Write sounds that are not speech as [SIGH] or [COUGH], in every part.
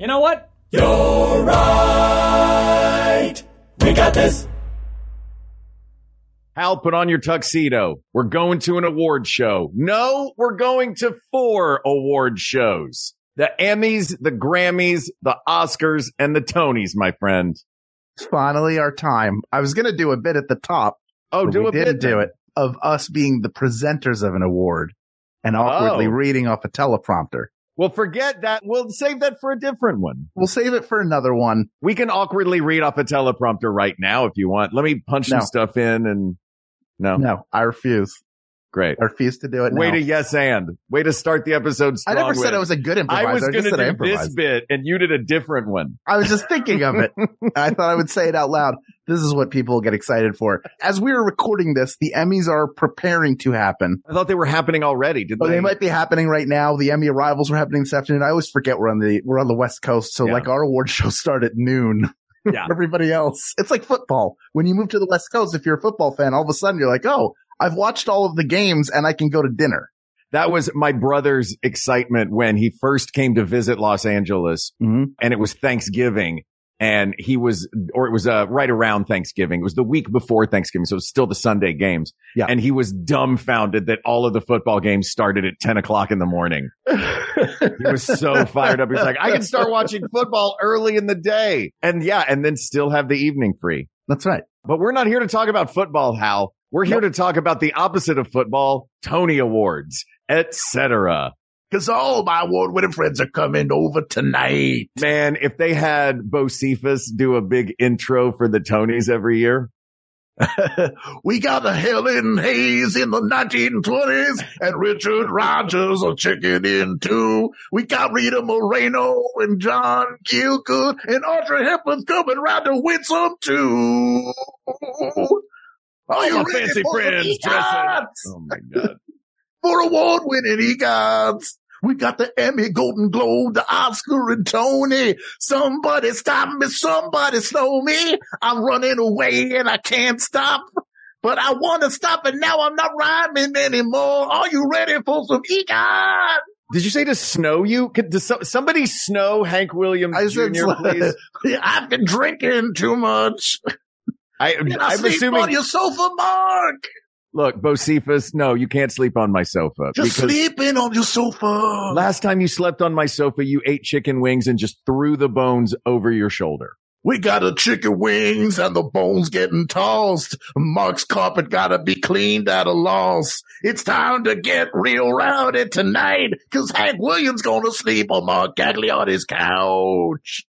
You know what? You're right. We got this. Hal, put on your tuxedo. We're going to an award show. No, we're going to four award shows. The Emmys, the Grammys, the Oscars, and the Tonys, my friend. It's finally our time. I was going to do a bit at the top. Oh, do a didn't bit do it of us being the presenters of an award and awkwardly Oh. reading off a teleprompter. Well, forget that. We'll save that for a different one. We'll save it for another one. We can awkwardly read off a teleprompter right now if you want. Let me punch No. some stuff in and no, No, I refuse. Great. I refuse to do it. Way now. to yes and way to start the episode I strong. never said with. I was a good improviser. I was going to do improvised. this bit and you did a different one. I was just thinking of it. [LAUGHS] I thought I would say it out loud. This is what people get excited for. As we are recording this, the Emmys are preparing to happen. I thought they were happening already. Did Oh, they? they might be happening right now. The Emmy arrivals were happening this afternoon. I always forget we're on the we're on the West Coast, so Yeah. like our award [LAUGHS] shows start at noon. Yeah. [LAUGHS] Everybody else, it's like football. When you move to the West Coast, if you're a football fan, all of a sudden you're like, oh, I've watched all of the games and I can go to dinner. That was my brother's excitement when he first came to visit Los Angeles Mm-hmm. and it was Thanksgiving and he was, or it was, uh, right around Thanksgiving. It was the week before Thanksgiving. So it was still the Sunday games. Yeah. And he was dumbfounded that all of the football games started at 10 o'clock in the morning. [LAUGHS] He was so fired up. He's like, I can start watching football early in the day. And yeah, and then still have the evening free. That's right. But we're not here to talk about football, Hal. We're here to talk about the opposite of football, Tony Awards, etc. Cause all my award winning friends are coming over tonight. Man, if they had Bocephus do a big intro for the Tonys every year, [LAUGHS] we got a Helen Hayes in the 1920s and Richard Rodgers are checking in too. We got Rita Moreno and John Gielgud and Audrey Hepburn's coming around to win some too. Oh, Are you my ready fancy friends dressing. Oh my God. [LAUGHS] for award winning EGOTs. We got the Emmy, Golden Globe, the Oscar, and Tony. Somebody stop me. Somebody slow me. I'm running away and I can't stop. But I want to stop and now I'm not rhyming anymore. Are you ready for some EGOT? Did you say to snow you? Could does somebody snow Hank Williams I said Jr., [LAUGHS] please? I've been drinking too much. I, And I I'm sleep assuming. on your sofa, Mark. look, Bocephus, no, you can't sleep on my sofa. Just sleeping on your sofa. last time you slept on my sofa, you ate chicken wings and just threw the bones over your shoulder. We got a chicken wings and the bones getting tossed. Mark's carpet gotta be cleaned at a loss. It's time to get real rowdy tonight, cause Hank Williams gonna sleep on Mark Gagliardi's couch.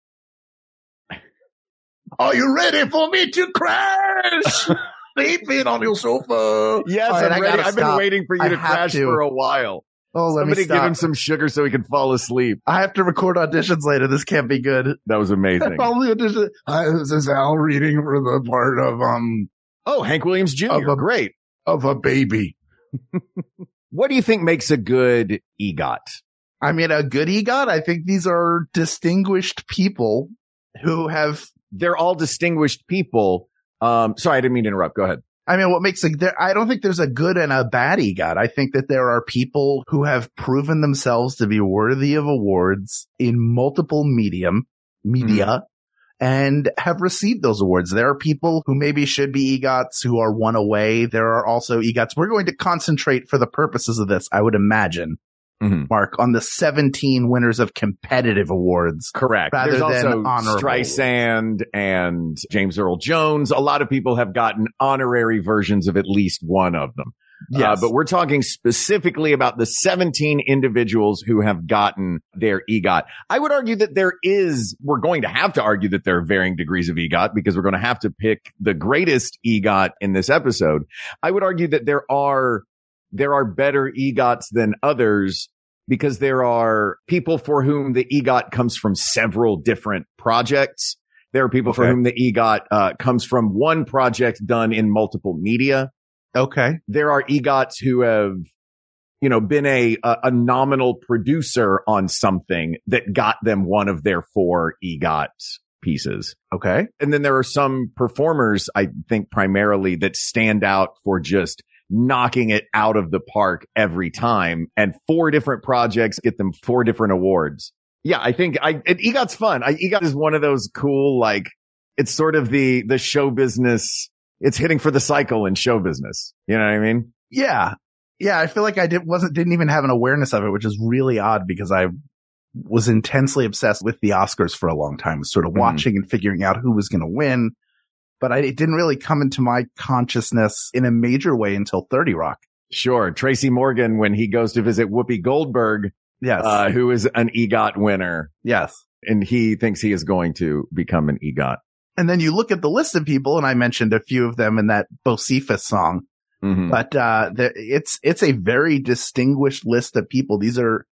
Are you ready for me to crash? [LAUGHS] Sleeping on your sofa. Yes, All right, I I'm ready. gotta I've been waiting for you I to crash to. for a while. Oh, let Somebody me give him some sugar so he can fall asleep. I have to record auditions later. This can't be good. That was amazing. [LAUGHS] All the audition- Hi, this is Al reading for the part of, um, oh, Hank Williams Jr. Of a- Great. of a baby. [LAUGHS] What do you think makes a good EGOT? I mean, a good EGOT. I think these are distinguished people who have They're all distinguished people. Um, sorry, I didn't mean to interrupt. Go ahead. I mean, what makes a, there, I don't think there's a good and a bad EGOT. I think that there are people who have proven themselves to be worthy of awards in multiple medium, media, and have received those awards. There are people who maybe should be EGOTs who are one away. There are also EGOTs. We're going to concentrate for the purposes of this, I would imagine, Mhm. Mark, on the 17 winners of competitive awards. Correct. Rather There's than also honorable Streisand and James Earl Jones. A lot of people have gotten honorary versions of at least one of them. Uh, but we're talking specifically about the 17 individuals who have gotten their EGOT. I would argue that there is, we're going to have to argue that there are varying degrees of EGOT because we're going to have to pick the greatest EGOT in this episode. I would argue that there are, there are better EGOTs than others because there are people for whom the EGOT comes from several different projects. There are people okay. for whom the EGOT uh, comes from one project done in multiple media. Okay. There are EGOTs who have, you know, been a, a, a nominal producer on something that got them one of their four EGOT pieces. Okay. And then there are some performers, I think primarily that stand out for just knocking it out of the park every time and four different projects get them four different awards. Yeah, I think I, it, EGOT's fun. I, EGOT is one of those cool, like, it's sort of the, the show business. It's hitting for the cycle in show business. You know what I mean? Yeah. Yeah. I feel like I did, wasn't, didn't even have an awareness of it, which is really odd because I was intensely obsessed with the Oscars for a long time, sort of mm-hmm. watching and figuring out who was going to win but I, it didn't really come into my consciousness in a major way until 30 Rock. Sure. Tracy Morgan, when he goes to visit Whoopi Goldberg, yes, uh, who is an EGOT winner. Yes. And he thinks he is going to become an EGOT. And then you look at the list of people, and I mentioned a few of them in that Bocephus song. Mm-hmm. But uh, the, it's it's a very distinguished list of people. These are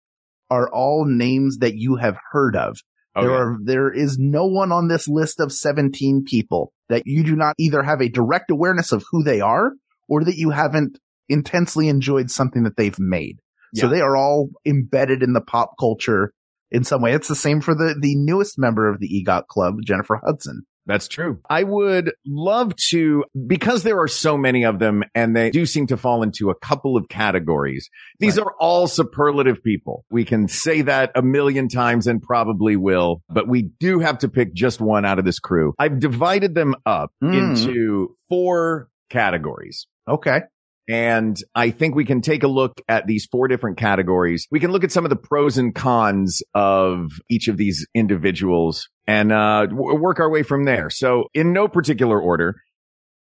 are all names that you have heard of. There are there is no one on this list of 17 people that you do not either have a direct awareness of who they are or that you haven't intensely enjoyed something that they've made. Yeah. So they are all embedded in the pop culture in some way. It's the same for the, the newest member of the EGOT club, Jennifer Hudson. That's true. I would love to, because there are so many of them and they do seem to fall into a couple of categories. These right. are all superlative people. We can say that a million times and probably will, but we do have to pick just one out of this crew. I've divided them up mm. into four categories. Okay. And I think we can take a look at these four different categories. We can look at some of the pros and cons of each of these individuals and uh, w- work our way from there. So in no particular order,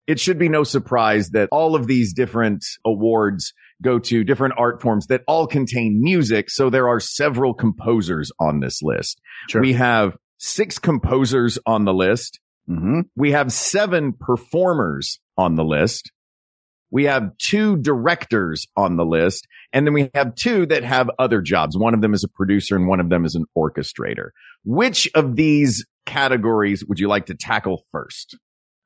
it should be no surprise that all of these different awards go to different art forms that all contain music. So there are several composers on this list. Sure. We have six composers on the list. Mm-hmm. We have seven performers on the list. We have two directors on the list, and then we have two that have other jobs. One of them is a producer and one of them is an orchestrator. Which of these categories would you like to tackle first?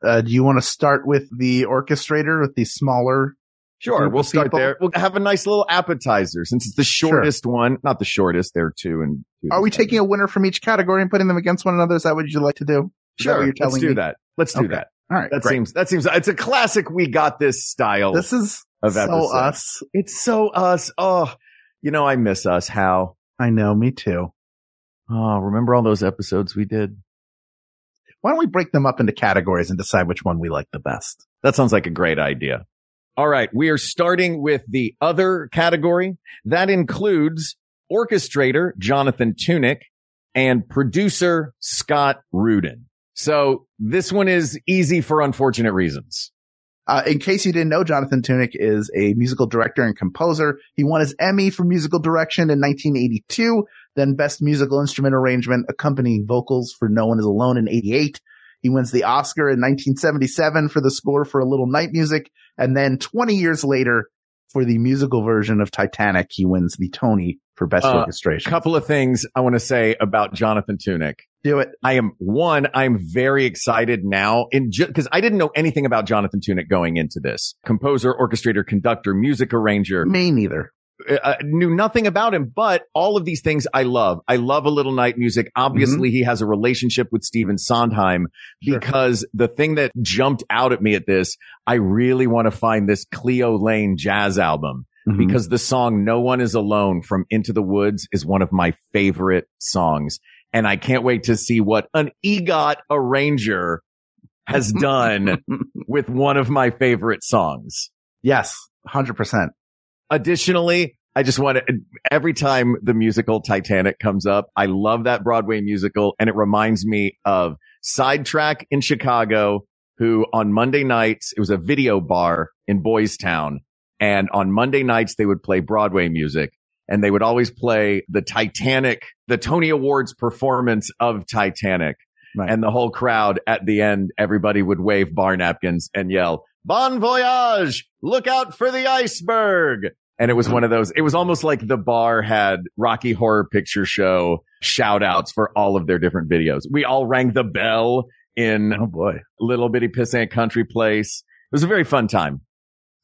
Uh, do you want to start with the orchestrator with the smaller? Sure, we'll start people? there. We'll have a nice little appetizer since it's the shortest sure. one. Not the shortest. There are two and. Two are we taking a winner from each category and putting them against one another? Is that what you'd like to do? Is sure, let's do me? that. Let's do okay. that. All right. That great. seems, that seems, it's a classic. We got this style. This is of so episode. us. It's so us. Oh, you know, I miss us. How? I know. Me too. Oh, remember all those episodes we did? Why don't we break them up into categories and decide which one we like the best? That sounds like a great idea. All right. We are starting with the other category. That includes orchestrator Jonathan Tunick and producer Scott Rudin. So this one is easy for unfortunate reasons. Uh, in case you didn't know, Jonathan Tunick is a musical director and composer. He won his Emmy for musical direction in 1982, then Best Musical Instrument Arrangement, accompanying vocals for No One Is Alone in 88. He wins the Oscar in 1977 for the score for A Little Night Music, and then 20 years later, for the musical version of Titanic, he wins the Tony for best uh, orchestration. A couple of things I want to say about Jonathan Tunick. Do it. I am one. I'm very excited now in just because ju- I didn't know anything about Jonathan Tunick going into this. Composer, orchestrator, conductor, music arranger. Me neither. Uh, uh, knew nothing about him, but all of these things I love. I love a little night music. Obviously, mm-hmm. he has a relationship with Stephen Sondheim sure. because the thing that jumped out at me at this, I really want to find this Cleo Laine jazz album. Mm-hmm. Because the song No One Is Alone from Into the Woods is one of my favorite songs. And I can't wait to see what an EGOT arranger has [LAUGHS] done with one of my favorite songs. Yes, 100%. Additionally, I just want to, every time the musical Titanic comes up, I love that Broadway musical and it reminds me of Sidetrack in Chicago, who on Monday nights, it was a video bar in Boys Town. And on Monday nights, they would play Broadway music and they would always play the Titanic, the Tony Awards performance of Titanic. Right. And the whole crowd at the end, everybody would wave bar napkins and yell, Bon voyage! Look out for the iceberg! And it was one of those, it was almost like the bar had Rocky Horror Picture Show shout outs for all of their different videos. We all rang the bell in Oh boy. Little Bitty Pissant Country Place. It was a very fun time.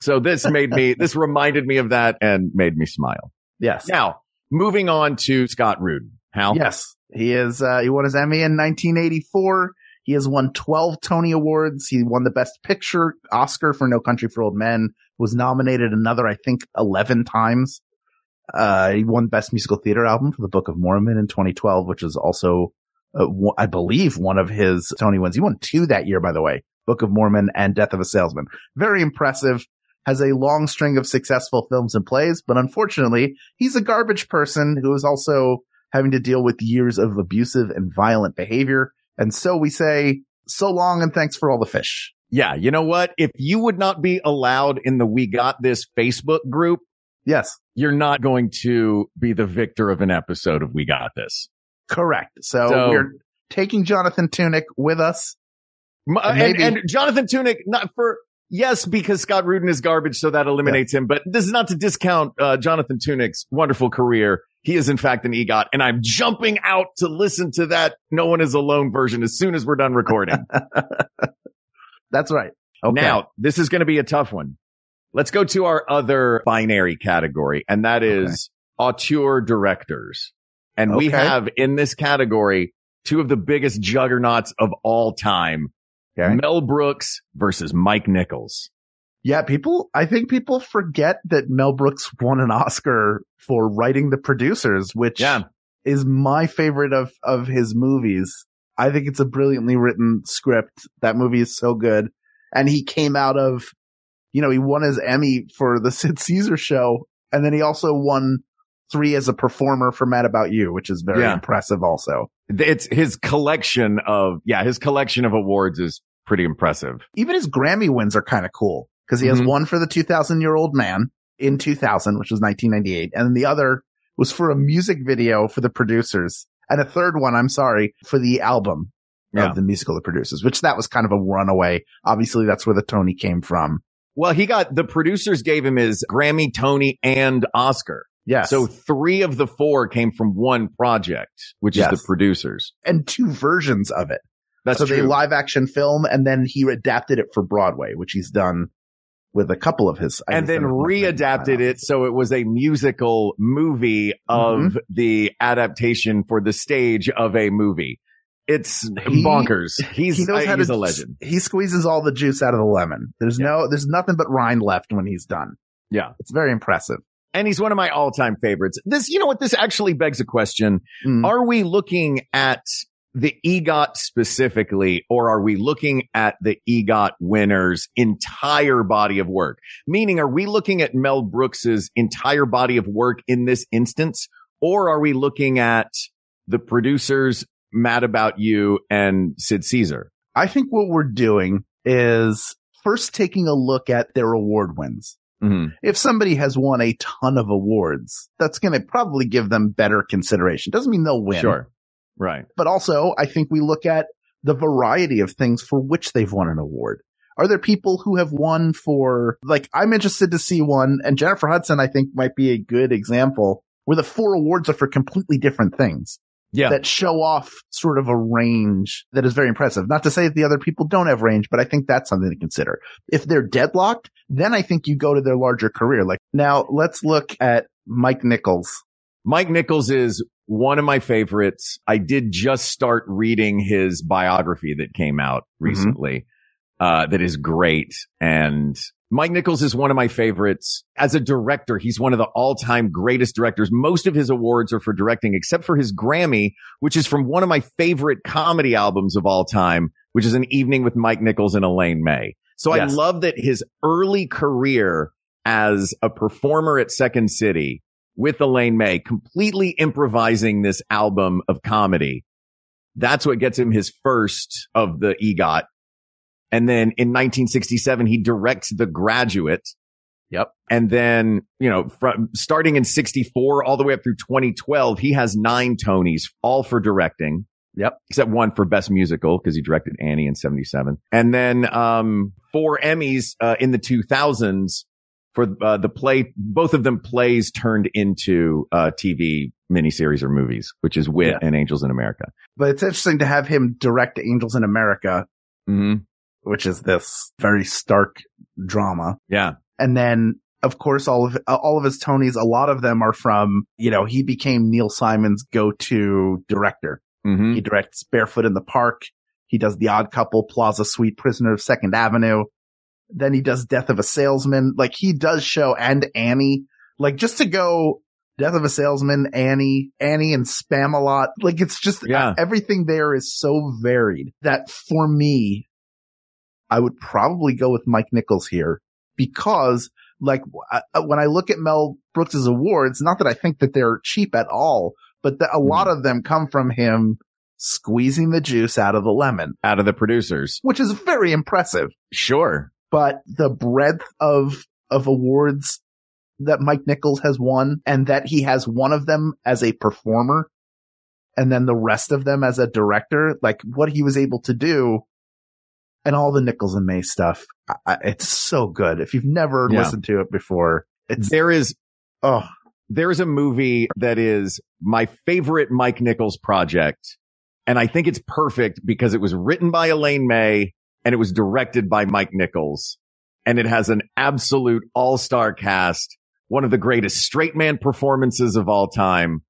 So this made me, [LAUGHS] this reminded me of that and made me smile. Yes. Now, moving on to Scott Rudin. Hal? Yes. He is, uh, he won his Emmy in 1984. He has won 12 Tony Awards. He won the Best Picture Oscar for No Country for Old Men, was nominated another, I think, 11 times. Uh, he won Best Musical Theater Album for the Book of Mormon in 2012, which is also, uh, w- I believe one of his Tony wins. He won two that year, by the way, Book of Mormon and Death of a Salesman. Very impressive. Has a long string of successful films and plays, but unfortunately, he's a garbage person who is also having to deal with years of abusive and violent behavior. And so we say, so long and thanks for all the fish. Yeah. You know what? If you would not be allowed in the We Got This Facebook group, Yes, you're not going to be the victor of an episode of We Got This. correct. So, So- we're taking Jonathan Tunick with us. M- uh, And, Maybe- and Jonathan Tunick, not for, yes, because Scott Rudin is garbage, so that eliminates him. But this is not to discount uh, Jonathan Tunick's wonderful career. He is in fact an EGOT, and I'm jumping out to listen to that No One Is Alone version as soon as we're done recording. [LAUGHS] That's right. Okay. Now, this is going to be a tough one. Let's go to our other binary category, and that is auteur directors. And we have in this category two of the biggest juggernauts of all time. Okay. Mel Brooks versus Mike Nichols. yeah, people, I think people forget that Mel Brooks won an Oscar for writing the producers, which Yeah. is my favorite of, of his movies. I think it's a brilliantly written script. That movie is so good. And he came out of, you know, he won his Emmy for the [LAUGHS] Sid Caesar show. And then he also won three as a performer for Mad About You, which is very Yeah. impressive also. It's his collection of, yeah, his collection of awards is pretty impressive. Even his Grammy wins are kind of cool because he has Mhm. one for the 2000 year old man in 2000, which was 1998. And then the other was for a music video for the producers and a third one, I'm sorry, for the album Yeah. of the musical, the producers, which that was kind of a runaway. Obviously that's where the Tony came from. Well, he got, the producers gave him his Grammy, Tony, and Oscar. Yes. So three of the four came from one project, which is the producers. and two versions of it. That's so true. they live action film and then he adapted it for Broadway, which he's done with a couple of his. And then there was one thing readapted it so it was a musical movie of Mm-hmm. the adaptation for the stage of a movie. It's He- bonkers. [LAUGHS] He's, he knows how he's to, a legend. He squeezes all the juice out of the lemon. There's Yeah. no, there's nothing but rind left when he's done. Yeah. It's very impressive. And he's one of my all-time favorites. This, you know what? This actually begs a question. Mm. Are we looking at the EGOT specifically, or are we looking at the EGOT winner's entire body of work? Meaning, are we looking at Mel Brooks's entire body of work in this instance, or are we looking at the producers, Mad About You and Sid Caesar? I think what we're doing is first taking a look at their award wins. Mm-hmm. If somebody has won a ton of awards, that's going to probably give them better consideration. Doesn't mean they'll win. Sure. Right. But also, I think we look at the variety of things for which they've won an award. Are there people who have won for, like, I'm interested to see one, and Jennifer Hudson, I think, might be a good example where the four awards are for completely different things Yeah. that show off sort of a range that is very impressive. Not to say that the other people don't have range, but I think that's something to consider. If they're deadlocked, then I think you go to their larger career. Like now let's look at Mike Nichols. Mike Nichols is one of my favorites. I did just start reading his biography that came out recently. Uh, that is great. And Mike Nichols is one of my favorites as a director. He's one of the all time greatest directors. Most of his awards are for directing, except for his Grammy, which is from one of my favorite comedy albums of all time, which is an evening with Mike Nichols and Elaine May. So Yes. I love that his early career as a performer at Second City with Elaine May, completely improvising this album of comedy. That's what gets him his first of the EGOT. And then in 1967, he directs The Graduate. Yep. And then, you know, from starting in 64 all the way up through 2012, he has nine Tonys, all for directing. Yep. Except one for best musical because he directed Annie in 77. And then, um, four Emmys, uh, in the 2000s for uh, the play. Both of them plays turned into uh, TV miniseries or movies, which is Wit yeah. and Angels in America. But it's interesting to have him direct Angels in America, mm-hmm. Which is this very stark drama. Yeah. And then of course, all of all of his Tonys, a lot of them are from you know he became Neil Simon's go-to director. Mm-hmm. He directs Barefoot in the Park. He does The Odd Couple, Plaza Suite, Prisoner of Second Avenue. Then he does Death of a Salesman. Like he does show and Annie. Like just to go Death of a Salesman, Annie, Annie and Spamalot. Like it's just yeah. everything there is so varied that for me, I would probably go with Mike Nichols here because like uh, when I look at Mel Brooks's awards, not that I think that they're cheap at all, but that a mm. lot of them come from him squeezing the juice out of the lemon, out of the producers, which is very impressive. Sure. But the breadth of, of awards that Mike Nichols has won and that he has one of them as a performer and then the rest of them as a director, like what he was able to do and all the Nichols and May stuff. I, it's so good. If you've never yeah. listened to it before, there is, oh, there is a movie that is my favorite Mike Nichols project. And I think it's perfect because it was written by Elaine May and it was directed by Mike Nichols. And it has an absolute all-star cast, one of the greatest straight man performances of all time.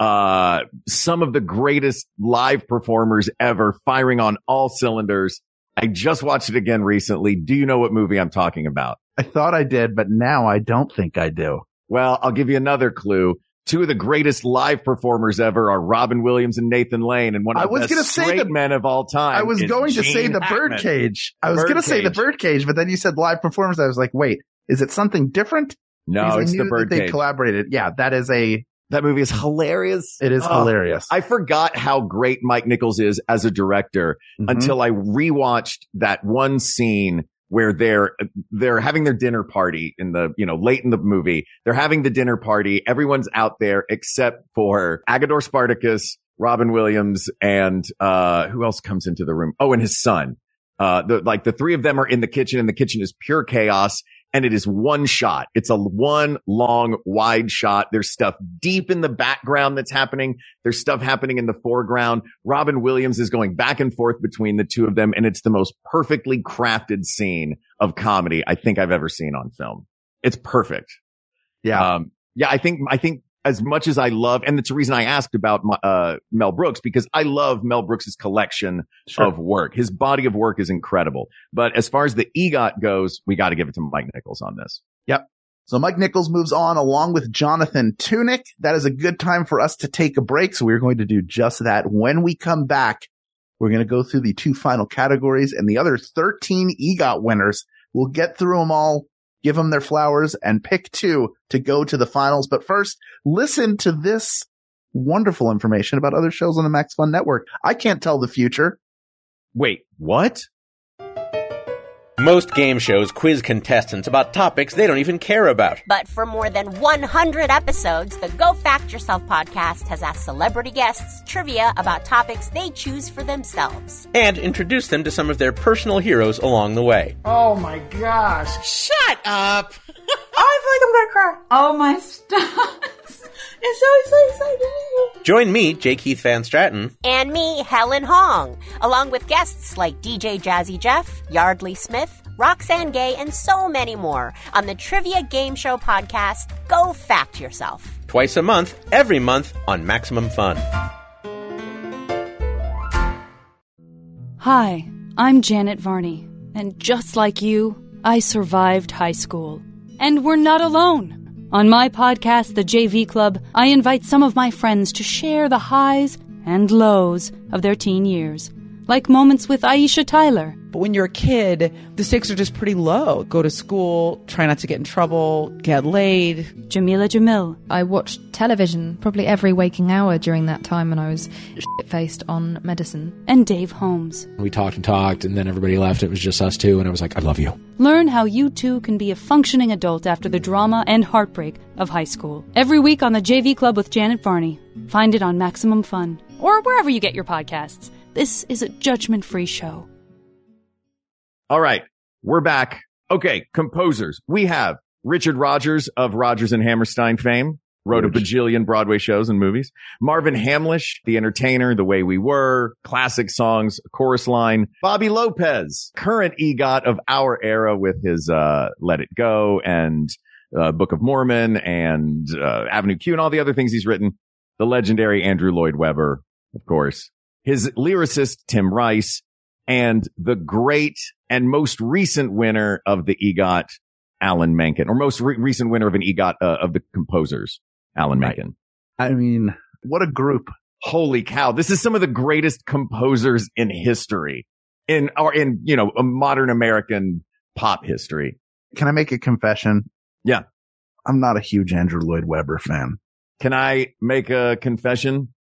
Uh, some of the greatest live performers ever firing on all cylinders. I just watched it again recently. Do you know what movie I'm talking about? I thought I did, but now I don't think I do. Well, I'll give you another clue. Two of the greatest live performers ever are Robin Williams and Nathan Lane, and one of I was the best say the, men of all time. I was going to say the Hackman. Birdcage. I was going to say the Birdcage, but then you said live performers. I was like, wait, is it something different? No, because it's the Birdcage. They collaborated. Yeah, that is a that movie is hilarious. It is oh, hilarious. I forgot how great Mike Nichols is as a director mm-hmm. until I rewatched that one scene where they're they're having their dinner party in the you know late in the movie. They're having the dinner party. Everyone's out there except for Agador Spartacus, Robin Williams, and uh who else comes into the room? Oh, and his son. Uh, the, like the three of them are in the kitchen and the kitchen is pure chaos and it is one shot. It's a one long wide shot. There's stuff deep in the background that's happening. There's stuff happening in the foreground. Robin Williams is going back and forth between the two of them. And it's the most perfectly crafted scene of comedy I think I've ever seen on film. It's perfect. Yeah. Um, yeah, I think, I think as much as I love, and it's the reason I asked about my, uh, Mel Brooks because I love Mel Brooks's collection sure. of work. His body of work is incredible. But as far as the EGOT goes, we got to give it to Mike Nichols on this. Yep. So Mike Nichols moves on along with Jonathan Tunick. That is a good time for us to take a break. So we're going to do just that. When we come back, we're going to go through the two final categories and the other 13 EGOT winners. We'll get through them all give them their flowers and pick two to go to the finals. But first, listen to this wonderful information about other shows on the Max Fun Network. I can't tell the future. Wait, what? Most game shows quiz contestants about topics they don't even care about. But for more than 100 episodes, the Go Fact Yourself podcast has asked celebrity guests trivia about topics they choose for themselves. And introduced them to some of their personal heroes along the way. Oh my gosh. Shut up! [LAUGHS] I feel like I'm gonna cry. Oh my [LAUGHS] stars. It's so, so exciting. Join me, J. Keith Van Straaten. And me, Helen Hong, along with guests like DJ Jazzy Jeff, Yardley Smith, Roxane Gay, and so many more on the Trivia Game Show podcast, Go Fact Yourself. Twice a month, every month on Maximum Fun. Hi, I'm Janet Varney, and just like you, I survived high school. And we're not alone. On my podcast, The JV Club, I invite some of my friends to share the highs and lows of their teen years, like moments with Aisha Tyler but when you're a kid, the stakes are just pretty low. Go to school, try not to get in trouble, get laid. Jameela Jamil. I watched television probably every waking hour during that time when I was faced on medicine. And Dave Holmes. We talked and talked, and then everybody left. It was just us two, and I was like, I love you. Learn how you too can be a functioning adult after the drama and heartbreak of high school. Every week on the JV Club with Janet Varney. Find it on Maximum Fun or wherever you get your podcasts. This is a judgment free show. All right. We're back. Okay. Composers. We have Richard Rodgers of Rodgers and Hammerstein fame. Wrote a bajillion Broadway shows and movies. Marvin Hamlisch, The Entertainer, The Way We Were, classic songs, chorus line. Bobby Lopez, current EGOT of our era with his, uh, Let It Go and, uh, Book of Mormon and, uh, Avenue Q and all the other things he's written. The legendary Andrew Lloyd Webber, of course. His lyricist, Tim Rice, and the great and most recent winner of the EGOT, Alan Menken, or most re- recent winner of an EGOT uh, of the composers, Alan Menken. I mean, what a group. Holy cow. This is some of the greatest composers in history in, or in, you know, a modern American pop history. Can I make a confession? Yeah. I'm not a huge Andrew Lloyd Webber fan. Can I make a confession?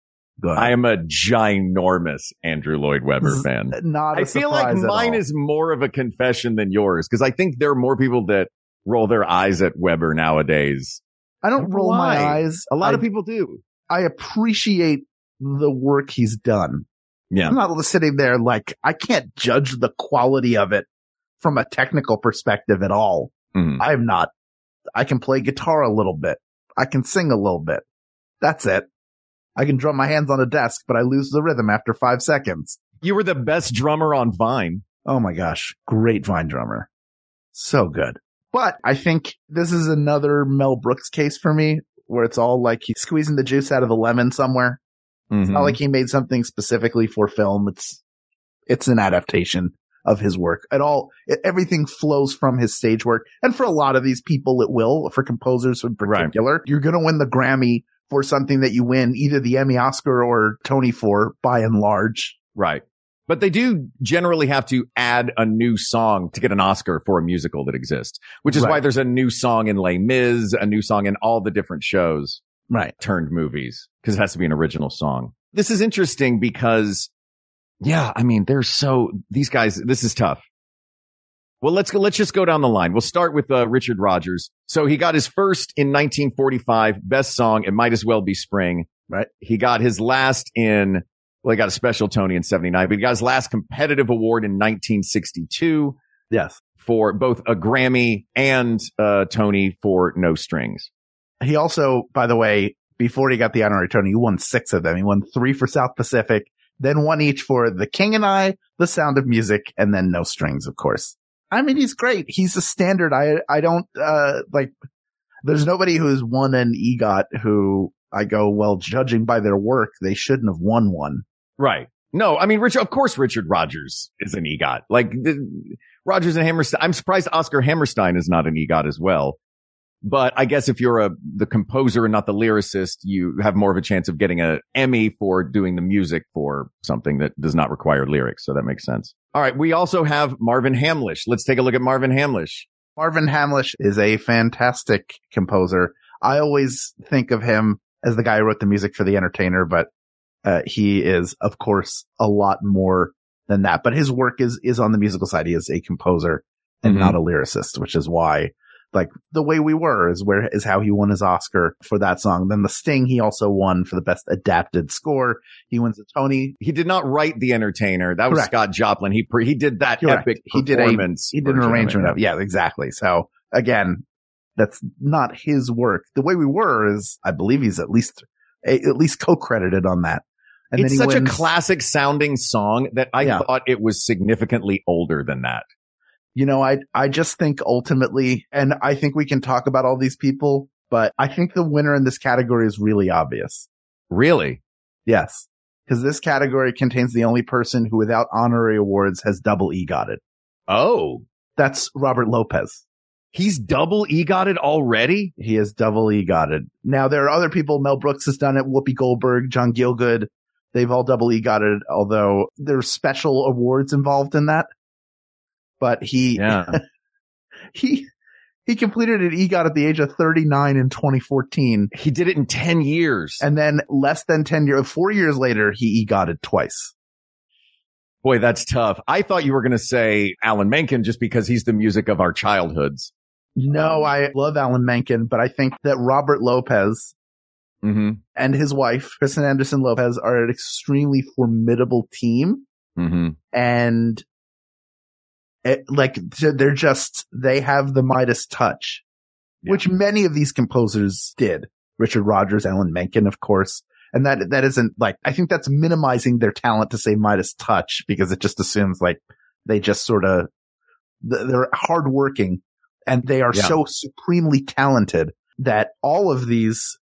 I am a ginormous Andrew Lloyd Webber fan. Not I feel like mine is more of a confession than yours because I think there are more people that roll their eyes at Webber nowadays. I don't roll Why? my eyes. A lot I, of people do. I appreciate the work he's done. Yeah. I'm not sitting there like I can't judge the quality of it from a technical perspective at all. Mhm. I'm not. I can play guitar a little bit. I can sing a little bit. That's it. I can drum my hands on a desk, but I lose the rhythm after five seconds. You were the best drummer on Vine. Oh my gosh. Great Vine drummer. So good. But I think this is another Mel Brooks case for me where it's all like he's squeezing the juice out of the lemon somewhere. It's not Mhm. like he made something specifically for film. It's, it's an adaptation of his work at all. It, everything flows from his stage work. And for a lot of these people, it will, for composers in particular, you're going to win the Grammy for something that you win either the Emmy, Oscar or Tony for by and large. Right. But they do generally have to add a new song to get an Oscar for a musical that exists, which is why there's a new song in Les Mis, a new song in all the different shows Right. turned movies because it has to be an original song. This is interesting because, yeah, I mean, they're so, these guys, this is tough. Well, let's go, let's just go down the line. We'll start with uh, Richard Rodgers. So he got his first in 1945, best song. It might as well be spring. Right. He got his last in, well, he got a special Tony in 79, but he got his last competitive award in 1962 Yes. for both a Grammy and uh Tony for No Strings. He also, by the way, before he got the honorary Tony, he won six of them. He won three for South Pacific, then one each for The King and I, The Sound of Music, and then No Strings, of course. I mean, he's great. He's a standard. I, I don't, uh, like, there's nobody who's won an EGOT who I go, well, judging by their work, they shouldn't have won one. Right. No, I mean, Richard, of course, Richard Rodgers is an EGOT. Like the, Rodgers and Hammerstein. I'm surprised Oscar Hammerstein is not an EGOT as well. But I guess if you're a, the composer and not the lyricist, you have more of a chance of getting an Emmy for doing the music for something that does not require lyrics. So that makes sense. All right. We also have Marvin Hamlisch. Let's take a look at Marvin Hamlisch. Marvin Hamlisch is a fantastic composer. I always think of him as the guy who wrote the music for The Entertainer, but uh, he is, of course, a lot more than that. But his work is is on the musical side. He is a composer and Mhm. not a lyricist, which is why, like, the way we were is where is how he won his Oscar for that song. Then the Sting, he also won for the best adapted score. He wins a Tony. He did not write The Entertainer. That was Correct. Scott Joplin. He pre- he did that Correct. epic He did a he did an arrangement of yeah exactly. So again, that's not his work. The way we were is, I believe he's at least a, at least co-credited on that. And it's such wins, a classic sounding song that I Yeah. thought it was significantly older than that. You know, I I just think ultimately, and I think we can talk about all these people, but I think the winner in this category is really obvious. Really? Yes, because this category contains the only person who, without honorary awards, has double EGOTted. Oh, That's Robert Lopez. he's double EGOTted already? He is double EGOTted. Now there are other people. Mel Brooks has done it. Whoopi Goldberg, John Gielgud. They've all double EGOTted, although there's special awards involved in that. But he, Yeah. [LAUGHS] he, he completed an EGOT at the age of 39 in 2014. he did it in 10 years. And then less than 10 years, four years later, he EGOTted twice. Boy, that's tough. I thought you were going to say Alan Menken just because he's the music of our childhoods. No, I love Alan Menken, but I think that Robert Lopez Mm-hmm. and his wife, Kristen Anderson Lopez, are an extremely formidable team. Mm-hmm. and it, like they're just they have the Midas touch which many of these composers did. Richard Rodgers, Alan Menken, of course. And that, that isn't like, I think that's minimizing their talent to say Midas touch because it just assumes like they just sort of, they're hardworking and they are Yeah. so supremely talented that all of these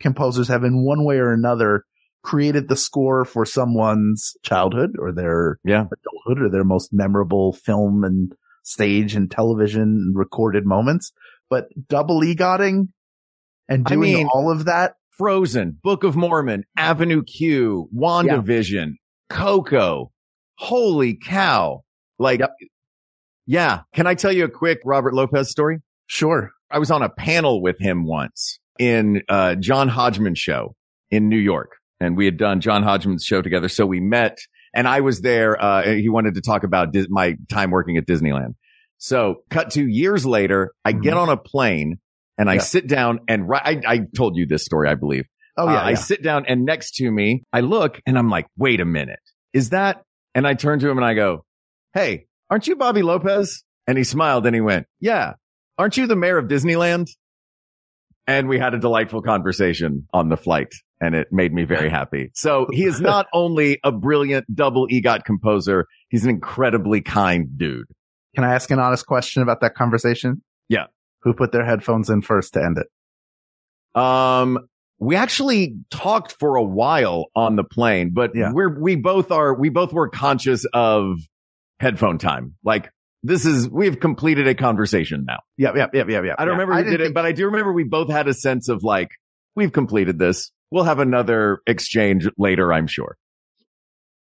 composers have in one way or another created the score for someone's childhood or their Yeah. adulthood or their most memorable film and stage and television and recorded moments. But double egotting and I doing mean- all of that. Frozen, Book of Mormon, Avenue Q, WandaVision, Coco. Holy cow. Like, yeah. Can I tell you a quick Robert Lopez story? Sure. I was on a panel with him once in, uh, John Hodgman show in New York and we had done John Hodgman's show together. So we met and I was there. Uh, he wanted to talk about Dis- my time working at Disneyland. So cut to years later, I get on a plane and I Yeah. sit down and ri- I, I told you this story, I believe. Oh, yeah, Uh, I sit down and next to me, I look and I'm like, wait a minute. Is that? And I turn to him and I go, Hey, aren't you Bobby Lopez? And he smiled and he went, yeah. Aren't you the mayor of Disneyland? And we had a delightful conversation on the flight and it made me very happy. So he is not [LAUGHS] only a brilliant double EGOT composer, he's an incredibly kind dude. Can I ask an honest question about that conversation? Yeah. Who put their headphones in first to end it? Um, we actually talked for a while on the plane, but yeah. we're, we both are, we both were conscious of headphone time. Like this is, we've completed a conversation now. Yep, yep, yep, yep, yep. I don't Yeah. remember who did it, but I do remember we both had a sense of like, we've completed this. We'll have another exchange later, I'm sure.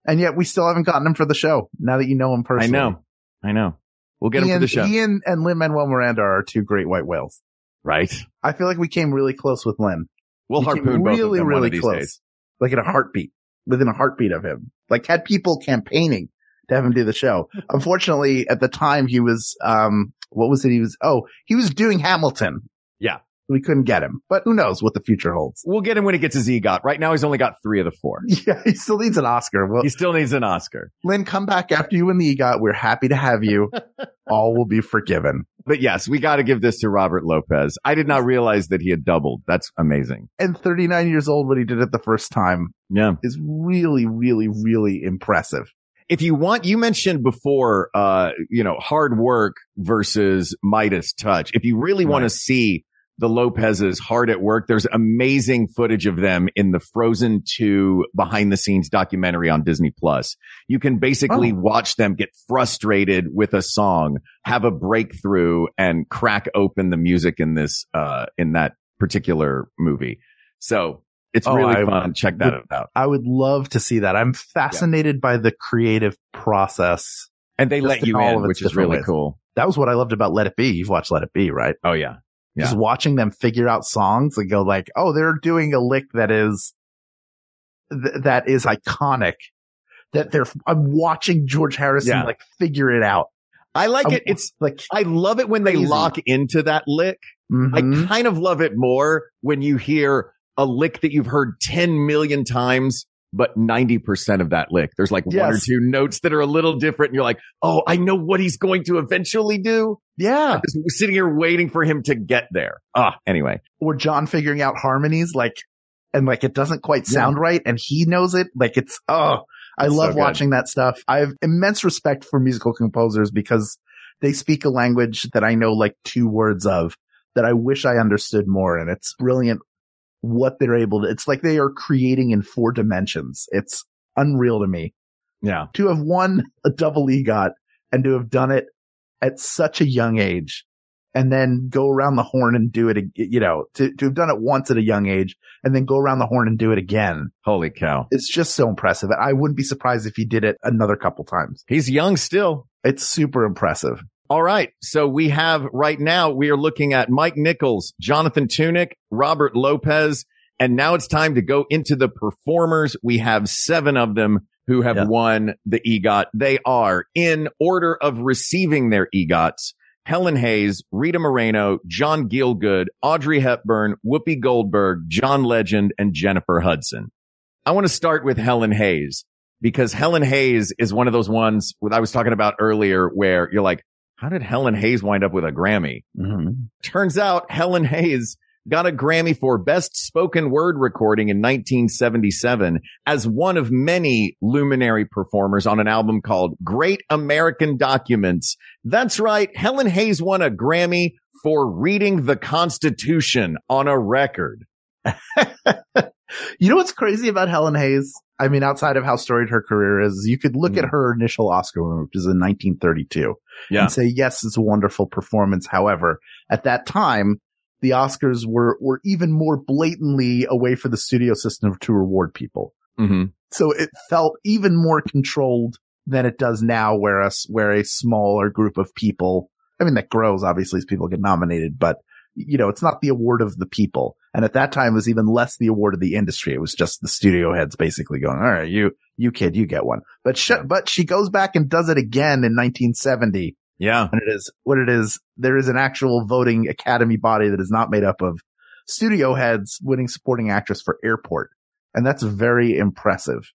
And yet we still haven't gotten him for the show. Now that you know him personally. I know. I know. We'll get him Ian, for the show. Ian and Lin Manuel Miranda are two great white whales. Right. I feel like we came really close with Lin. We'll We harpoon both of really, really of these close. days. Like in a heartbeat, within a heartbeat of him. Like had people campaigning to have him do the show. [LAUGHS] Unfortunately, at the time he was, um, what was it? He was, oh, he was doing Hamilton. Yeah. We couldn't get him, but who knows what the future holds. We'll get him when he gets his EGOT. Right now, he's only got three of the four. [LAUGHS] Yeah, he still needs an Oscar. Well, He still needs an Oscar. Lin, come back after you win the EGOT. We're happy to have you. [LAUGHS] All will be forgiven. But yes, we got to give this to Robert Lopez. I did not realize that he had doubled. That's amazing. And 39 years old when he did it the first time Yeah. is really, really, really impressive. If you want, you mentioned before, uh, you know, hard work versus Midas touch. If you really want to see the Lopez's hard at work, there's amazing footage of them in the Frozen 2 behind the scenes documentary on Disney Plus. You can basically Oh. watch them get frustrated with a song, have a breakthrough and crack open the music in this, uh, in that particular movie. So it's Oh, really I fun. Check that would- out. I would love to see that. I'm fascinated by the creative process. And they let you all in, of which is really ways. cool. That was what I loved about Let It Be. You've watched Let It Be, right? Oh yeah. Yeah. Just watching them figure out songs and go like, oh, they're doing a lick that is, th- that is iconic. That they're, I'm watching George Harrison Yeah. like figure it out. I like I'm- it. It's like, I love it when they lock into that lick. I Mhm. kind of love it more when you hear a lick that you've heard 10 million times, but 90% of that lick, there's like one or two notes that are a little different. And you're like, Oh, I know what he's going to eventually do. yeah. Just sitting here waiting for him to get there. Ah, anyway. Or John figuring out harmonies, like, and like it doesn't quite sound right and he knows it. Like it's, oh, I It's so love good. watching that stuff. I have immense respect for musical composers because they speak a language that I know like two words of that I wish I understood more. And it's brilliant what they're able to, it's like they are creating in four dimensions. It's unreal to me Yeah. to have won a double EGOT and to have done it at such a young age and then go around the horn and do it, you know, to, to have done it once at a young age and then go around the horn and do it again. Holy cow. It's just so impressive. I wouldn't be surprised if he did it another couple times. He's young still. It's super impressive. All right. So we have right now, we are looking at Mike Nichols, Jonathan Tunick, Robert Lopez, and now it's time to go into the performers. We have seven of them who have Yeah. won the EGOT. They are in order of receiving their EGOTs. Helen Hayes, Rita Moreno, John Gielgud, Audrey Hepburn, Whoopi Goldberg, John Legend, and Jennifer Hudson. I want to start with Helen Hayes because Helen Hayes is one of those ones that I was talking about earlier where you're like, How did Helen Hayes wind up with a Grammy? Mm-hmm. Turns out Helen Hayes got a Grammy for Best Spoken Word Recording in 1977 as one of many luminary performers on an album called Great American Documents. That's right. Helen Hayes won a Grammy for reading the Constitution on a record. [LAUGHS] you know what's crazy about Helen Hayes? I mean, outside of how storied her career is, you could look mm. at her initial Oscar win, which is in 1932, yeah. and say, yes, it's a wonderful performance. However, at that time, the Oscars were, were even more blatantly a way for the studio system to reward people. Mm-hmm. So it felt even more controlled than it does now, where a, where a smaller group of people, I mean, that grows obviously as people get nominated, but you know, it's not the award of the people. And at that time it was even less the award of the industry. It was just the studio heads basically going, all right, you, you kid, you get one. But sh- but she goes back and does it again in 1970. Yeah. And it is what it is. There is an actual voting academy body that is not made up of studio heads winning supporting actress for airport. And that's very impressive.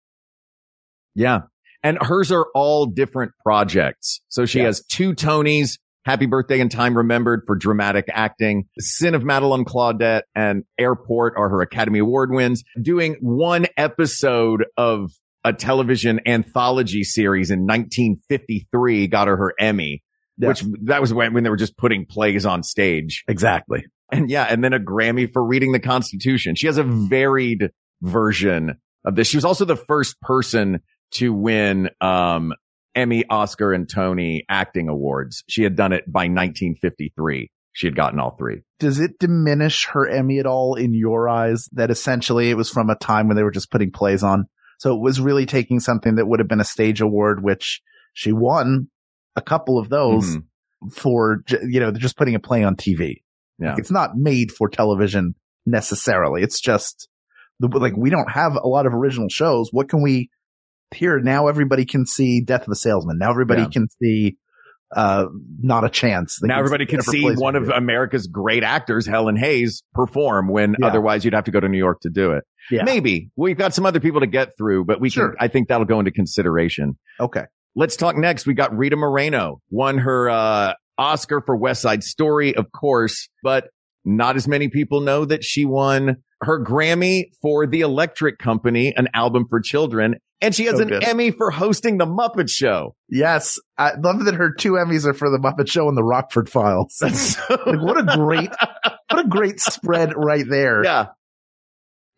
Yeah. And hers are all different projects. So she yes. has two Tonys, Happy Birthday and Time Remembered for dramatic acting. Sin of Madelon Claudette and Airport are her Academy Award wins. Doing one episode of a television anthology series in 1953 got her her Emmy, which that was when, when they were just putting plays on stage. Exactly. And yeah, and then a Grammy for reading the Constitution. She has a varied version of this. She was also the first person to win um, Emmy, Oscar, and Tony acting awards. She had done it by 1953. She had gotten all three. Does it diminish her Emmy at all in your eyes that essentially it was from a time when they were just putting plays on? So it was really taking something that would have been a stage award, which she won a couple of those mm-hmm. for, you know, just putting a play on TV. Yeah. Like it's not made for television necessarily. It's just like we don't have a lot of original shows. What can we here now everybody can see Death of a Salesman. Now everybody yeah. can see uh, not a chance. They now can everybody can see one of America's great actors, Helen Hayes, perform when yeah. otherwise you'd have to go to New York to do it. Yeah. Maybe we've got some other people to get through, but we sure. can, I think that'll go into consideration. Okay. Let's talk next. We got Rita Moreno won her, uh, Oscar for West Side Story, of course, but not as many people know that she won her Grammy for The Electric Company, an album for children. And she has so an good. Emmy for hosting The Muppet Show. Yes. I love that her two Emmys are for The Muppet Show and The Rockford Files. [LAUGHS] That's so [LAUGHS] like, what a great, what a great spread right there. Yeah.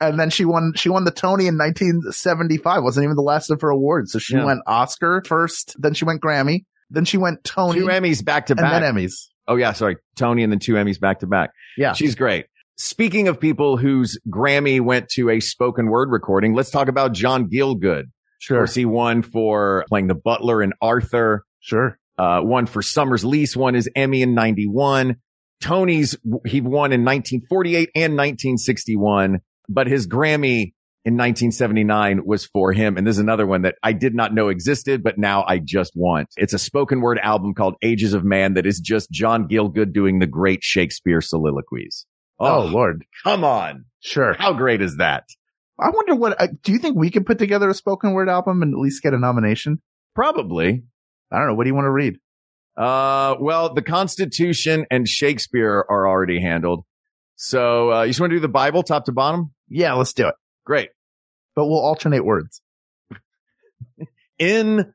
And then she won, she won the Tony in 1975. Wasn't even the last of her awards. So she yeah. went Oscar first, then she went Grammy, then she went Tony. Two Emmys back to back. And then Emmys. Oh yeah, sorry. Tony and then two Emmys back to back. Yeah. She's great. Speaking of people whose Grammy went to a spoken word recording, let's talk about John Gielgud. Sure. Of course, he won for playing the butler in Arthur. Sure. Uh, one for Summer's Lease, one is Emmy in 91. Tony's, he won in 1948 and 1961, but his Grammy in 1979 was for him. And this is another one that I did not know existed, but now I just want. It's a spoken word album called Ages of Man that is just John Gielgud doing the great Shakespeare soliloquies. Oh, oh Lord. Come on. Sure. How great is that? I wonder what, uh, do you think we could put together a spoken word album and at least get a nomination? Probably. I don't know. What do you want to read? Uh, well, the Constitution and Shakespeare are already handled. So, uh, you just want to do the Bible top to bottom? Yeah, let's do it. Great. But we'll alternate words. [LAUGHS] In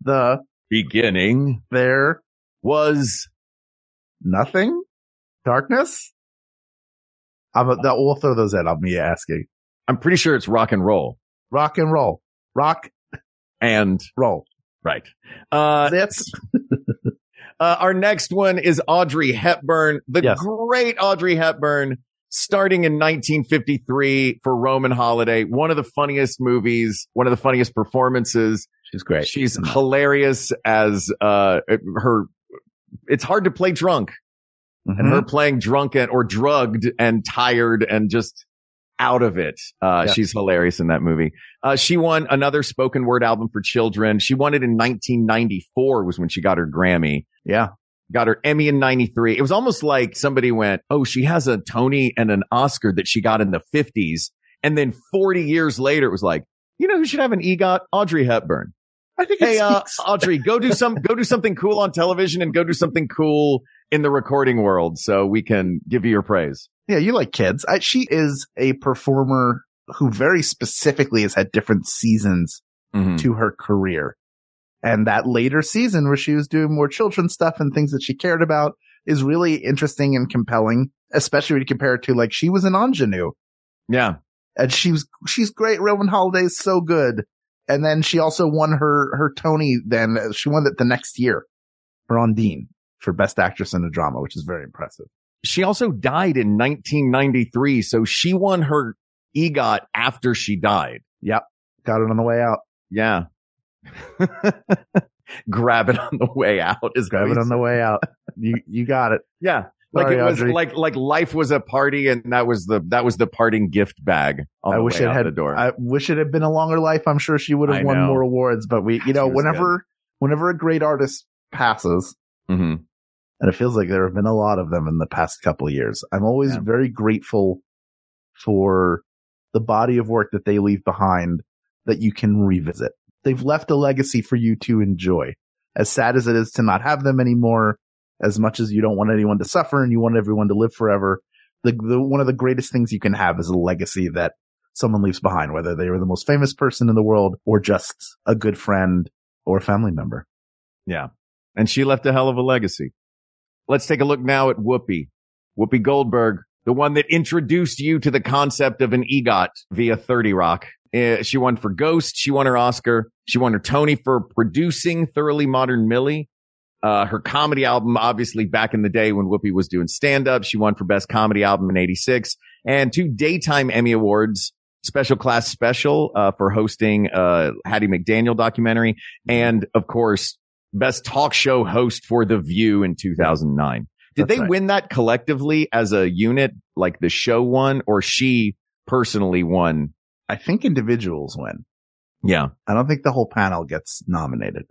the beginning, there was nothing. Darkness. I'm a, that, we'll throw those on me asking. I'm pretty sure it's rock and roll. Rock and roll. Rock and roll. Right. Uh, that's [LAUGHS] uh, our next one is Audrey Hepburn, the yes. great Audrey Hepburn, starting in 1953 for Roman Holiday. One of the funniest movies, one of the funniest performances. She's great. She's hilarious as, uh, her, it's hard to play drunk. Mm-hmm. And her playing drunk and, or drugged and tired and just out of it. Uh, yeah. she's hilarious in that movie. Uh, she won another spoken word album for children. She won it in 1994 was when she got her Grammy. Yeah. Got her Emmy in 93. It was almost like somebody went, Oh, she has a Tony and an Oscar that she got in the fifties. And then 40 years later, it was like, you know who should have an EGOT? Audrey Hepburn. I think Hey, uh, Audrey, go do some, go do something cool on television and go do something cool in the recording world so we can give you your praise. Yeah, you like kids. I, she is a performer who very specifically has had different seasons Mhm. to her career. And that later season where she was doing more children's stuff and things that she cared about is really interesting and compelling, especially when you compare it to like she was an ingenue Yeah. and she was, she's great. Roman Holiday is so good. And then she also won her, her Tony then she won it the next year for Ondine for best actress in a drama, which is very impressive. She also died in 1993. So she won her EGOT after she died. Yep. Got it on the way out. Yeah. [LAUGHS] Grab it on the way out is Grab it on the way out. [LAUGHS] You, you got it. Yeah. Like Sorry, it was Audrey. like, like life was a party and that was the, that was the parting gift bag on I wish it had. the door. I wish it had been a longer life. I'm sure she would I have won know. more awards. But we, you know, She was whenever, whenever a great artist passes, hmm and it feels like there have been a lot of them in the past couple of years, I'm always Yeah. very grateful for the body of work that they leave behind that you can revisit. They've left a legacy for you to enjoy. As sad as it is to not have them anymore, as much as you don't want anyone to suffer and you want everyone to live forever, the, the one of the greatest things you can have is a legacy that someone leaves behind, whether they were the most famous person in the world or just a good friend or a family member. Yeah. And she left a hell of a legacy. Let's take a look now at Whoopi. Whoopi Goldberg, the one that introduced you to the concept of an EGOT via 30 Rock. Uh, she won for Ghost. She won her Oscar. She won her Tony for producing Thoroughly Modern Millie. Uh, her comedy album, obviously back in the day when Whoopi was doing stand up, she won for best comedy album in 86 and two daytime Emmy awards, special class special, uh, for hosting, uh, Hattie McDaniel documentary. And of course, best talk show host for The View in 2009. Did That's they right. win that collectively as a unit, like the show won, or she personally won? I think individuals win. Yeah. I don't think the whole panel gets nominated.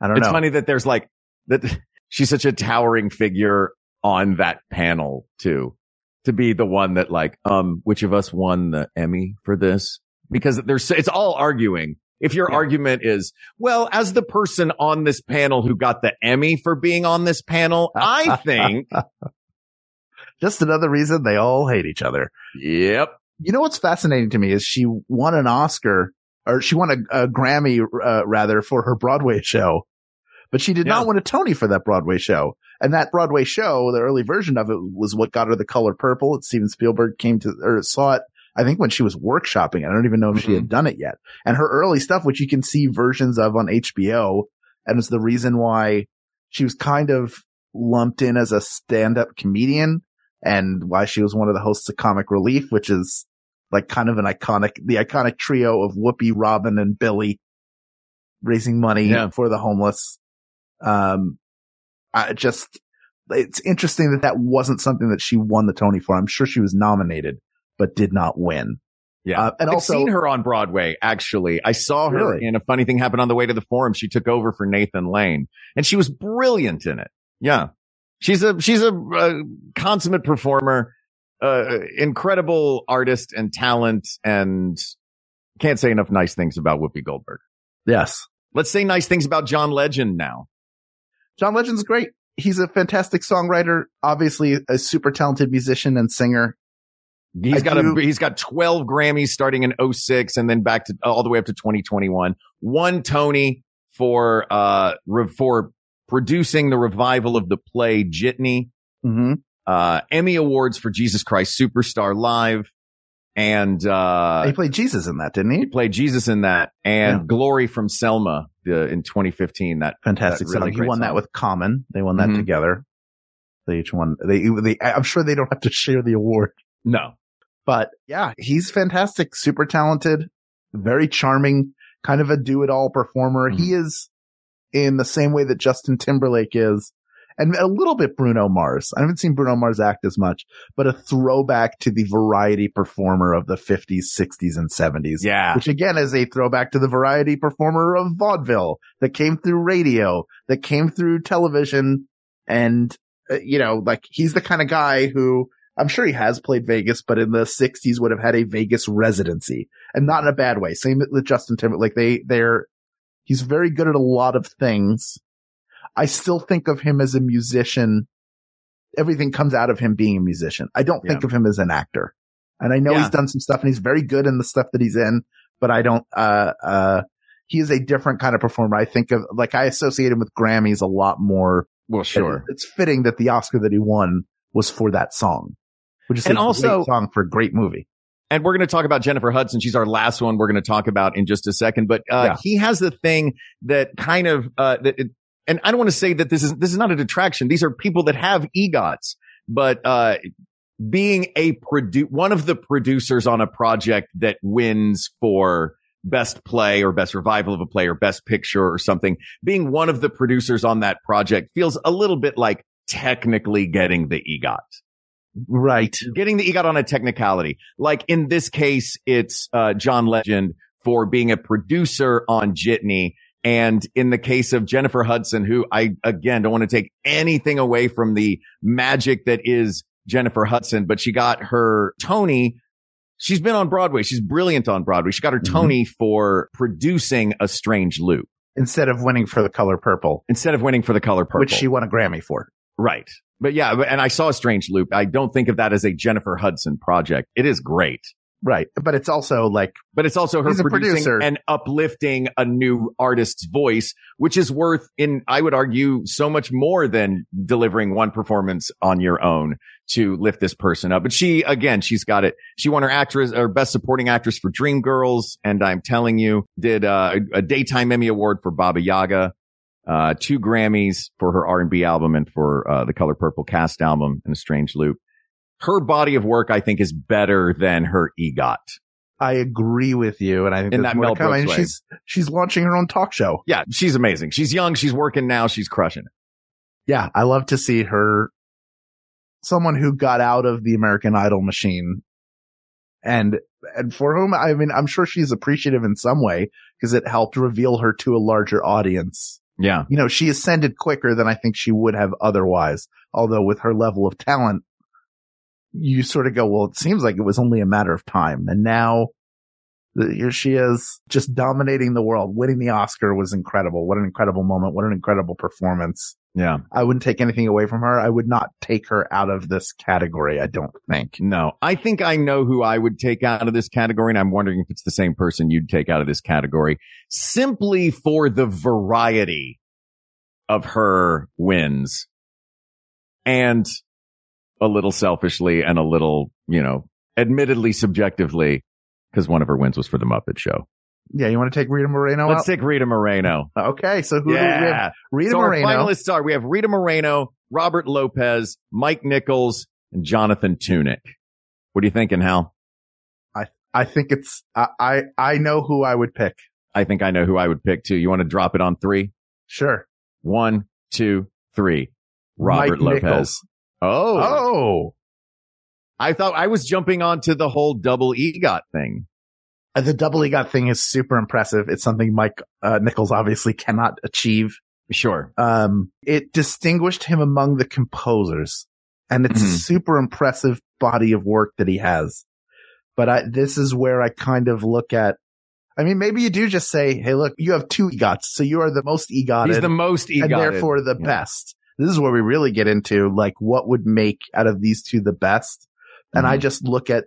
I don't It's know. It's funny that there's like, that [LAUGHS] she's such a towering figure on that panel too, to be the one that like, um, which of us won the Emmy for this? Because there's, it's all arguing. If your argument is, well, as the person on this panel who got the Emmy for being on this panel, I [LAUGHS] think, Just another reason they all hate each other. yep. You know what's fascinating to me is she won an Oscar or she won a, a Grammy, uh, rather for her Broadway show, but she did Yeah. not win a Tony for that Broadway show. And that Broadway show, the early version of it was what got her the color purple. Steven Spielberg came to or saw it. I think when she was workshopping, it. I don't even know if she had done it yet. And her early stuff, which you can see versions of on HBO, and it's the reason why she was kind of lumped in as a stand-up comedian and why she was one of the hosts of Comic Relief, which is like kind of an iconic, the iconic trio of Whoopi, Robin, and Billy raising money Yeah. for the homeless. Um, I just, it's interesting that that wasn't something that she won the Tony for. I'm sure she was nominated, but did not win. Yeah. Uh, and I've also- seen her on Broadway, actually. I saw her Really? and a funny thing happened on the way to the forum. She took over for Nathan Lane and she was brilliant in it. Yeah. She's a, she's a, uh consummate performer, uh, incredible artist and talent and can't say enough nice things about Whoopi Goldberg. Yes. Let's say nice things about John Legend now. John Legend's great. He's a fantastic songwriter, obviously a super talented musician and singer. He's I got do- a, he's got 12 Grammys starting in 06 and then back to all the way up to 2021. One Tony for, uh, re- for producing the revival of the play Jitney. Mm-hmm. Uh, Emmy awards for Jesus Christ Superstar Live. And, uh, he played Jesus in that, didn't he? he played Jesus in that and Yeah. Glory from Selma the, in 2015. That Fantastic that really song. He won that with Common. They won that Mhm. together. They each won. They, they, I'm sure they don't have to share the award, No. But yeah, he's fantastic, super talented, very charming, kind of a do-it-all performer. He is in the same way that Justin Timberlake is, and a little bit Bruno Mars. I haven't seen Bruno Mars act as much, but a throwback to the variety performer of the 50s, 60s, and 70s. Yeah. Which again is a throwback to the variety performer of vaudeville that came through radio, that came through television. And, uh, you know, like he's the kind of guy who I'm sure he has played Vegas, but in the 60s would have had a Vegas residency and not in a bad way. Same with Justin Timberlake. They, they're, He's very good at a lot of things. I still think of him as a musician. Everything comes out of him being a musician. I don't think of him as an actor. And I know Yeah. he's done some stuff and he's very good in the stuff that he's in, but I don't, uh, uh, he is a different kind of performer. I think of, like, I associate him with Grammys a lot more. Well, sure. It's fitting that the Oscar that he won was for that song, which is And a also- song for a great movie. And we're going to talk about Jennifer Hudson. She's our last one we're going to talk about in just a second. But uh, Yeah. he has the thing that kind of uh, that it, and I don't want to say that this is this is not a detraction. These are people that have egots, but uh, being a produ- one of the producers on a project that wins for best play or best revival of a play or best picture or something, being one of the producers on that project feels a little bit like technically getting the EGOT Right. getting the EGOT on a technicality. Like in this case, it's uh, John Legend for being a producer on Jitney. And in the case of Jennifer Hudson, who I, again, don't want to take anything away from the magic that is Jennifer Hudson, but she got her Tony. She's been on Broadway. She's brilliant on Broadway. She got her Tony for producing A Strange Loop Instead of winning for the color purple, instead of winning for the color purple. which she won a Grammy for. Right. But yeah, and I saw a strange loop. I don't think of that as a Jennifer Hudson project. It is great, Right. But it's also like, but it's also her producing producer. and uplifting a new artist's voice, which is worth in, I would argue, so much more than delivering one performance on your own to lift this person up. But she, again, she's got it. She won her actress or best supporting actress for Dreamgirls. And I'm telling you, did uh, a daytime Emmy award for Baba Yaga. Uh, two Grammys for her R&B album and for, uh, the Color Purple cast album and a strange loop. Her body of work, I think, is better than her EGOT. I agree with you. And I think In that Mel. Brooks And way. she's, she's launching her own talk show. Yeah, she's amazing. She's young. She's working now. She's crushing it. Yeah. I love to see her, someone who got out of the American Idol machine and, and for whom, I mean, I'm sure she's appreciative in some way because it helped reveal her to a larger audience. Yeah. You know, she ascended quicker than I think she would have otherwise. Although with her level of talent, you sort of go, well, it seems like it was only a matter of time. And now here she is just dominating the world. Winning the Oscar was incredible. What an incredible moment. What an incredible performance. Yeah. I wouldn't take anything away from her. I would not take her out of this category. I don't think. No, I think I know who I would take out of this category. And I'm wondering if it's the same person you'd take out of this category simply for the variety of her wins and a little selfishly and a little, you know, admittedly subjectively because one of her wins was for the Muppet Show. Yeah. You want to take Rita Moreno Let's out? take Rita Moreno. Uh, okay. So who do we have? Yeah. Rita so Moreno. our finalists are, we have Rita Moreno, Robert Lopez, Mike Nichols, and Jonathan Tunick. What are you thinking, Hal? I I think it's, I, I, I know who I would pick. I think I know who I would pick too. You want to drop it on three? Sure. One, two, three. Robert Mike Lopez. Nichols. Oh, Oh. I thought I was jumping onto the whole double EGOT thing. Uh, The double EGOT thing is super impressive. It's something Mike uh, Nichols obviously cannot achieve. Sure. Um, it distinguished him among the composers and it's a Mhm. super impressive body of work that he has. But I, this is where I kind of look at, I mean, maybe you do just say, Hey, look, you have two EGOTs. So you are the most EGOT. He's the most EGOT. and therefore the best. This is where we really get into like what would make out of these two the best. And I Mhm. just look at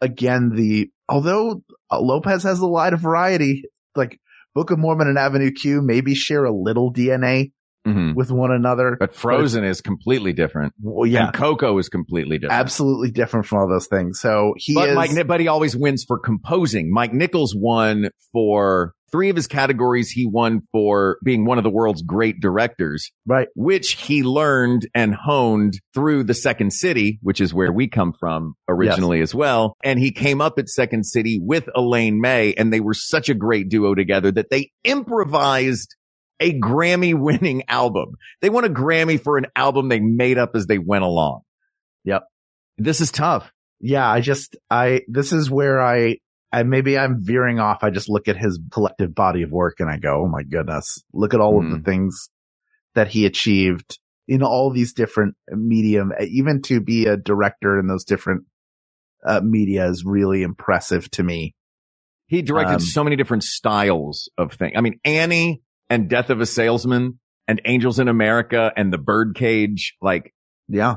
again the although uh, Lopez has a lot of variety, like Book of Mormon and Avenue Q maybe share a little DNA Mhm. with one another. But Frozen is completely different. Well, yeah, And Coco is completely different. absolutely different from all those things. So he but is Mike, but he always wins for composing. Mike Nichols won for three of his categories. He won for being one of the world's great directors, right. which he learned and honed through the Second City, which is where we come from originally as well. And he came up at Second City with Elaine May, and they were such a great duo together that they improvised a Grammy winning [LAUGHS] album. They won a Grammy for an album they made up as they went along. Yep. This is tough. yeah, I just, I, this is where I, and maybe I'm veering off. I just look at his collective body of work and I go, Oh my goodness, look at all of Hmm. the things that he achieved in all these different medium, even to be a director in those different uh, media is really impressive to me. He directed Um, so many different styles of things. I mean, Annie and Death of a Salesman and Angels in America and The Birdcage. Like, Yeah.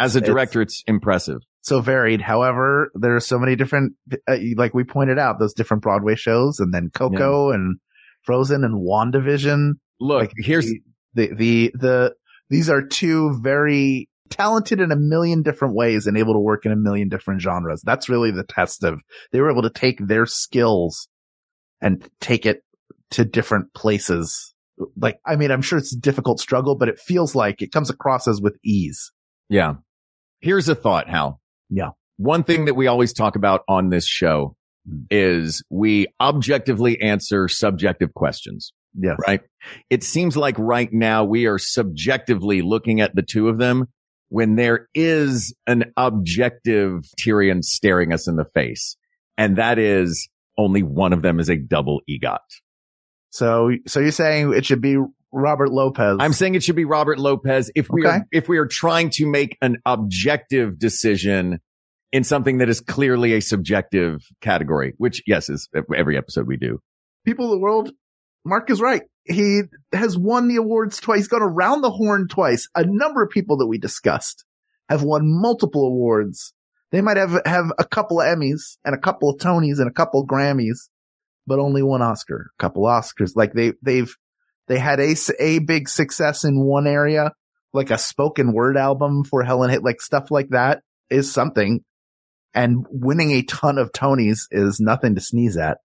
as a director, it's, impressive. So varied. However, there are so many different, uh, like we pointed out, those different Broadway shows and then Coco and Frozen and WandaVision. Look, here's the, the, the, these are two very talented in a million different ways and able to work in a million different genres. That's really the test of they were able to take their skills and take it to different places. Like, I mean, I'm sure it's a difficult struggle, but it feels like it comes across as with ease. Yeah. Here's a thought, Hal. Yeah. One thing that we always talk about on this show hmm. is we objectively answer subjective questions. Yes. Right. It seems like right now we are subjectively looking at the two of them when there is an objective criterion staring us in the face. And that is only one of them is a double EGOT. So, so you're saying it should be Robert Lopez? I'm saying it should be Robert Lopez if we Okay. are, if we are trying to make an objective decision in something that is clearly a subjective category, which yes, is every episode we do. people of the world, Mark is right. He has won the awards twice. He's gone around the horn twice. A number of people that we discussed have won multiple awards. They might have, have a couple of Emmys and a couple of Tonys and a couple of Grammys, but only one Oscar, a couple Oscars. Like they, they've, they had a, a big success in one area, like a spoken word album for Helen Hit, like stuff like that is something. And winning a ton of Tonys is nothing to sneeze at.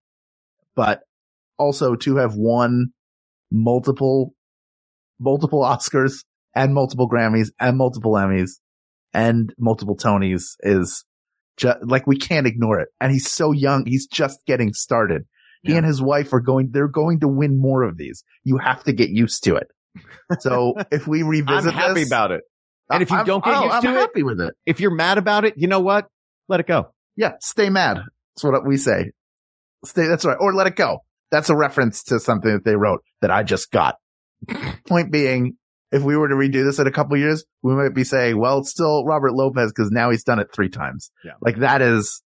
But also to have won multiple, multiple Oscars and multiple Grammys and multiple Emmys and multiple Tonys is just like we can't ignore it. And he's so young. He's just getting started. He and his wife are going, they're going to win more of these. You have to get used to it. So [LAUGHS] if we revisit I'm happy this- about it. And if you I'm- don't get oh, used I'm to it, happy with it. if you're mad about it, you know what? Let it go. Yeah, stay mad. That's what we say. Stay, that's right. Or let it go. That's a reference to something that they wrote that I just got. [LAUGHS] Point being, if we were to redo this in a couple years, we might be saying, well, it's still Robert Lopez because now he's done it three times. Yeah. Like that is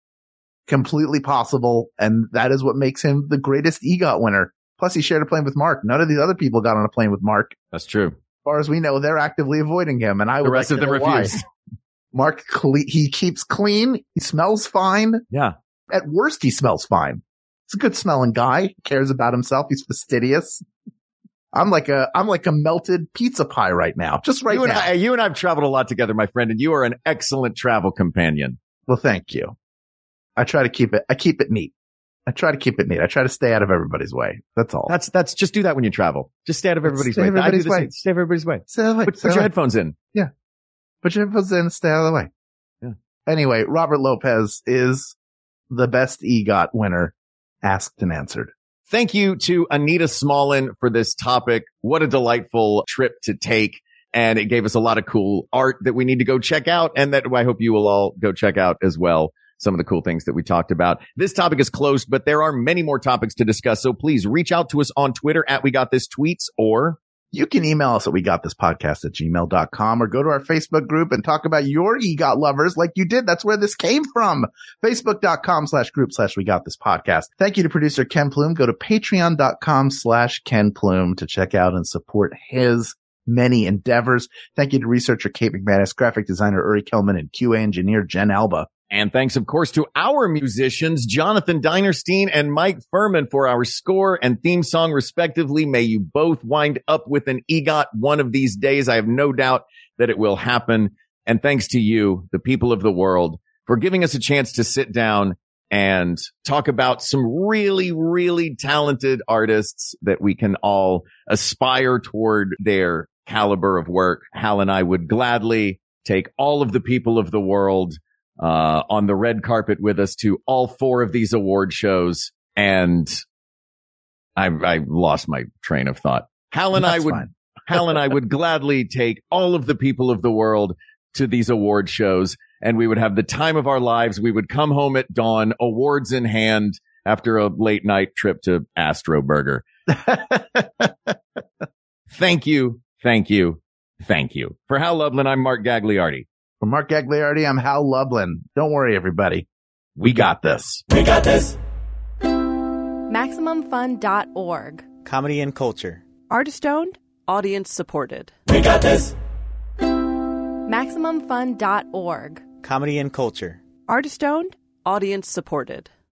completely possible. And that is what makes him the greatest EGOT winner. Plus he shared a plane with Mark. None of these other people got on a plane with Mark. That's true. As far as we know, they're actively avoiding him. And I The rest like of them refused. Mark, cle- he keeps clean. He smells fine. Yeah. At worst, he smells fine. He's a good smelling guy. He cares about himself. He's fastidious. I'm like a, I'm like a melted pizza pie right now. Just right you and. I, you and I've traveled a lot together, my friend, and you are an excellent travel companion. well, thank you. I try to keep it, I keep it neat. I try to keep it neat. I try to stay out of everybody's way. That's all. That's that's just do that when you travel. Just stay out of everybody's Stay way. everybody's I do the way. same. Stay out of everybody's way. Stay out of the way. Put, put your way. headphones in. Yeah. Put your headphones in, stay out of the way. Yeah. Anyway, Robert Lopez is the best EGOT winner asked and answered. Thank you to Anita Smallin for this topic. What a delightful trip to take. And it gave us a lot of cool art that we need to go check out and that I hope you will all go check out as well. Some of the cool things that we talked about. This topic is closed, but there are many more topics to discuss. So please reach out to us on Twitter at We Got This Tweets or You can email us at we got this podcast at gmail.com or go to our Facebook group and talk about your EGOT lovers like you did. That's where this came from. Facebook.com slash group slash we got this podcast. Thank you to producer Ken Plume. Go to patreon.com slash Ken Plume to check out and support his many endeavors. Thank you to researcher Kate McManus, graphic designer Uri Kelman, and QA engineer Jen Alba. And thanks, of course, to our musicians, Jonathan Dinerstein and Mike Furman for our score and theme song, respectively. May you both wind up with an EGOT one of these days. I have no doubt that it will happen. And thanks to you, the people of the world, for giving us a chance to sit down and talk about some really, really talented artists that we can all aspire toward their caliber of work. Hal and I would gladly take all of the people of the world uh, on the red carpet with us to all four of these award shows. And I, I lost my train of thought. Hal and I would. [LAUGHS] Hal and I would gladly take all of the people of the world to these award shows and we would have the time of our lives. We would come home at dawn, awards in hand after a late night trip to Astro Burger. [LAUGHS] thank you. Thank you. Thank you. For Hal Lublin, I'm Mark Gagliardi. For Mark Gagliardi, I'm Hal Lublin. Don't worry, everybody. We got this. We got this. MaximumFun.org. Comedy and culture. Artist owned. Audience supported. We got this. MaximumFun.org. Comedy and culture. Artist owned. Audience supported.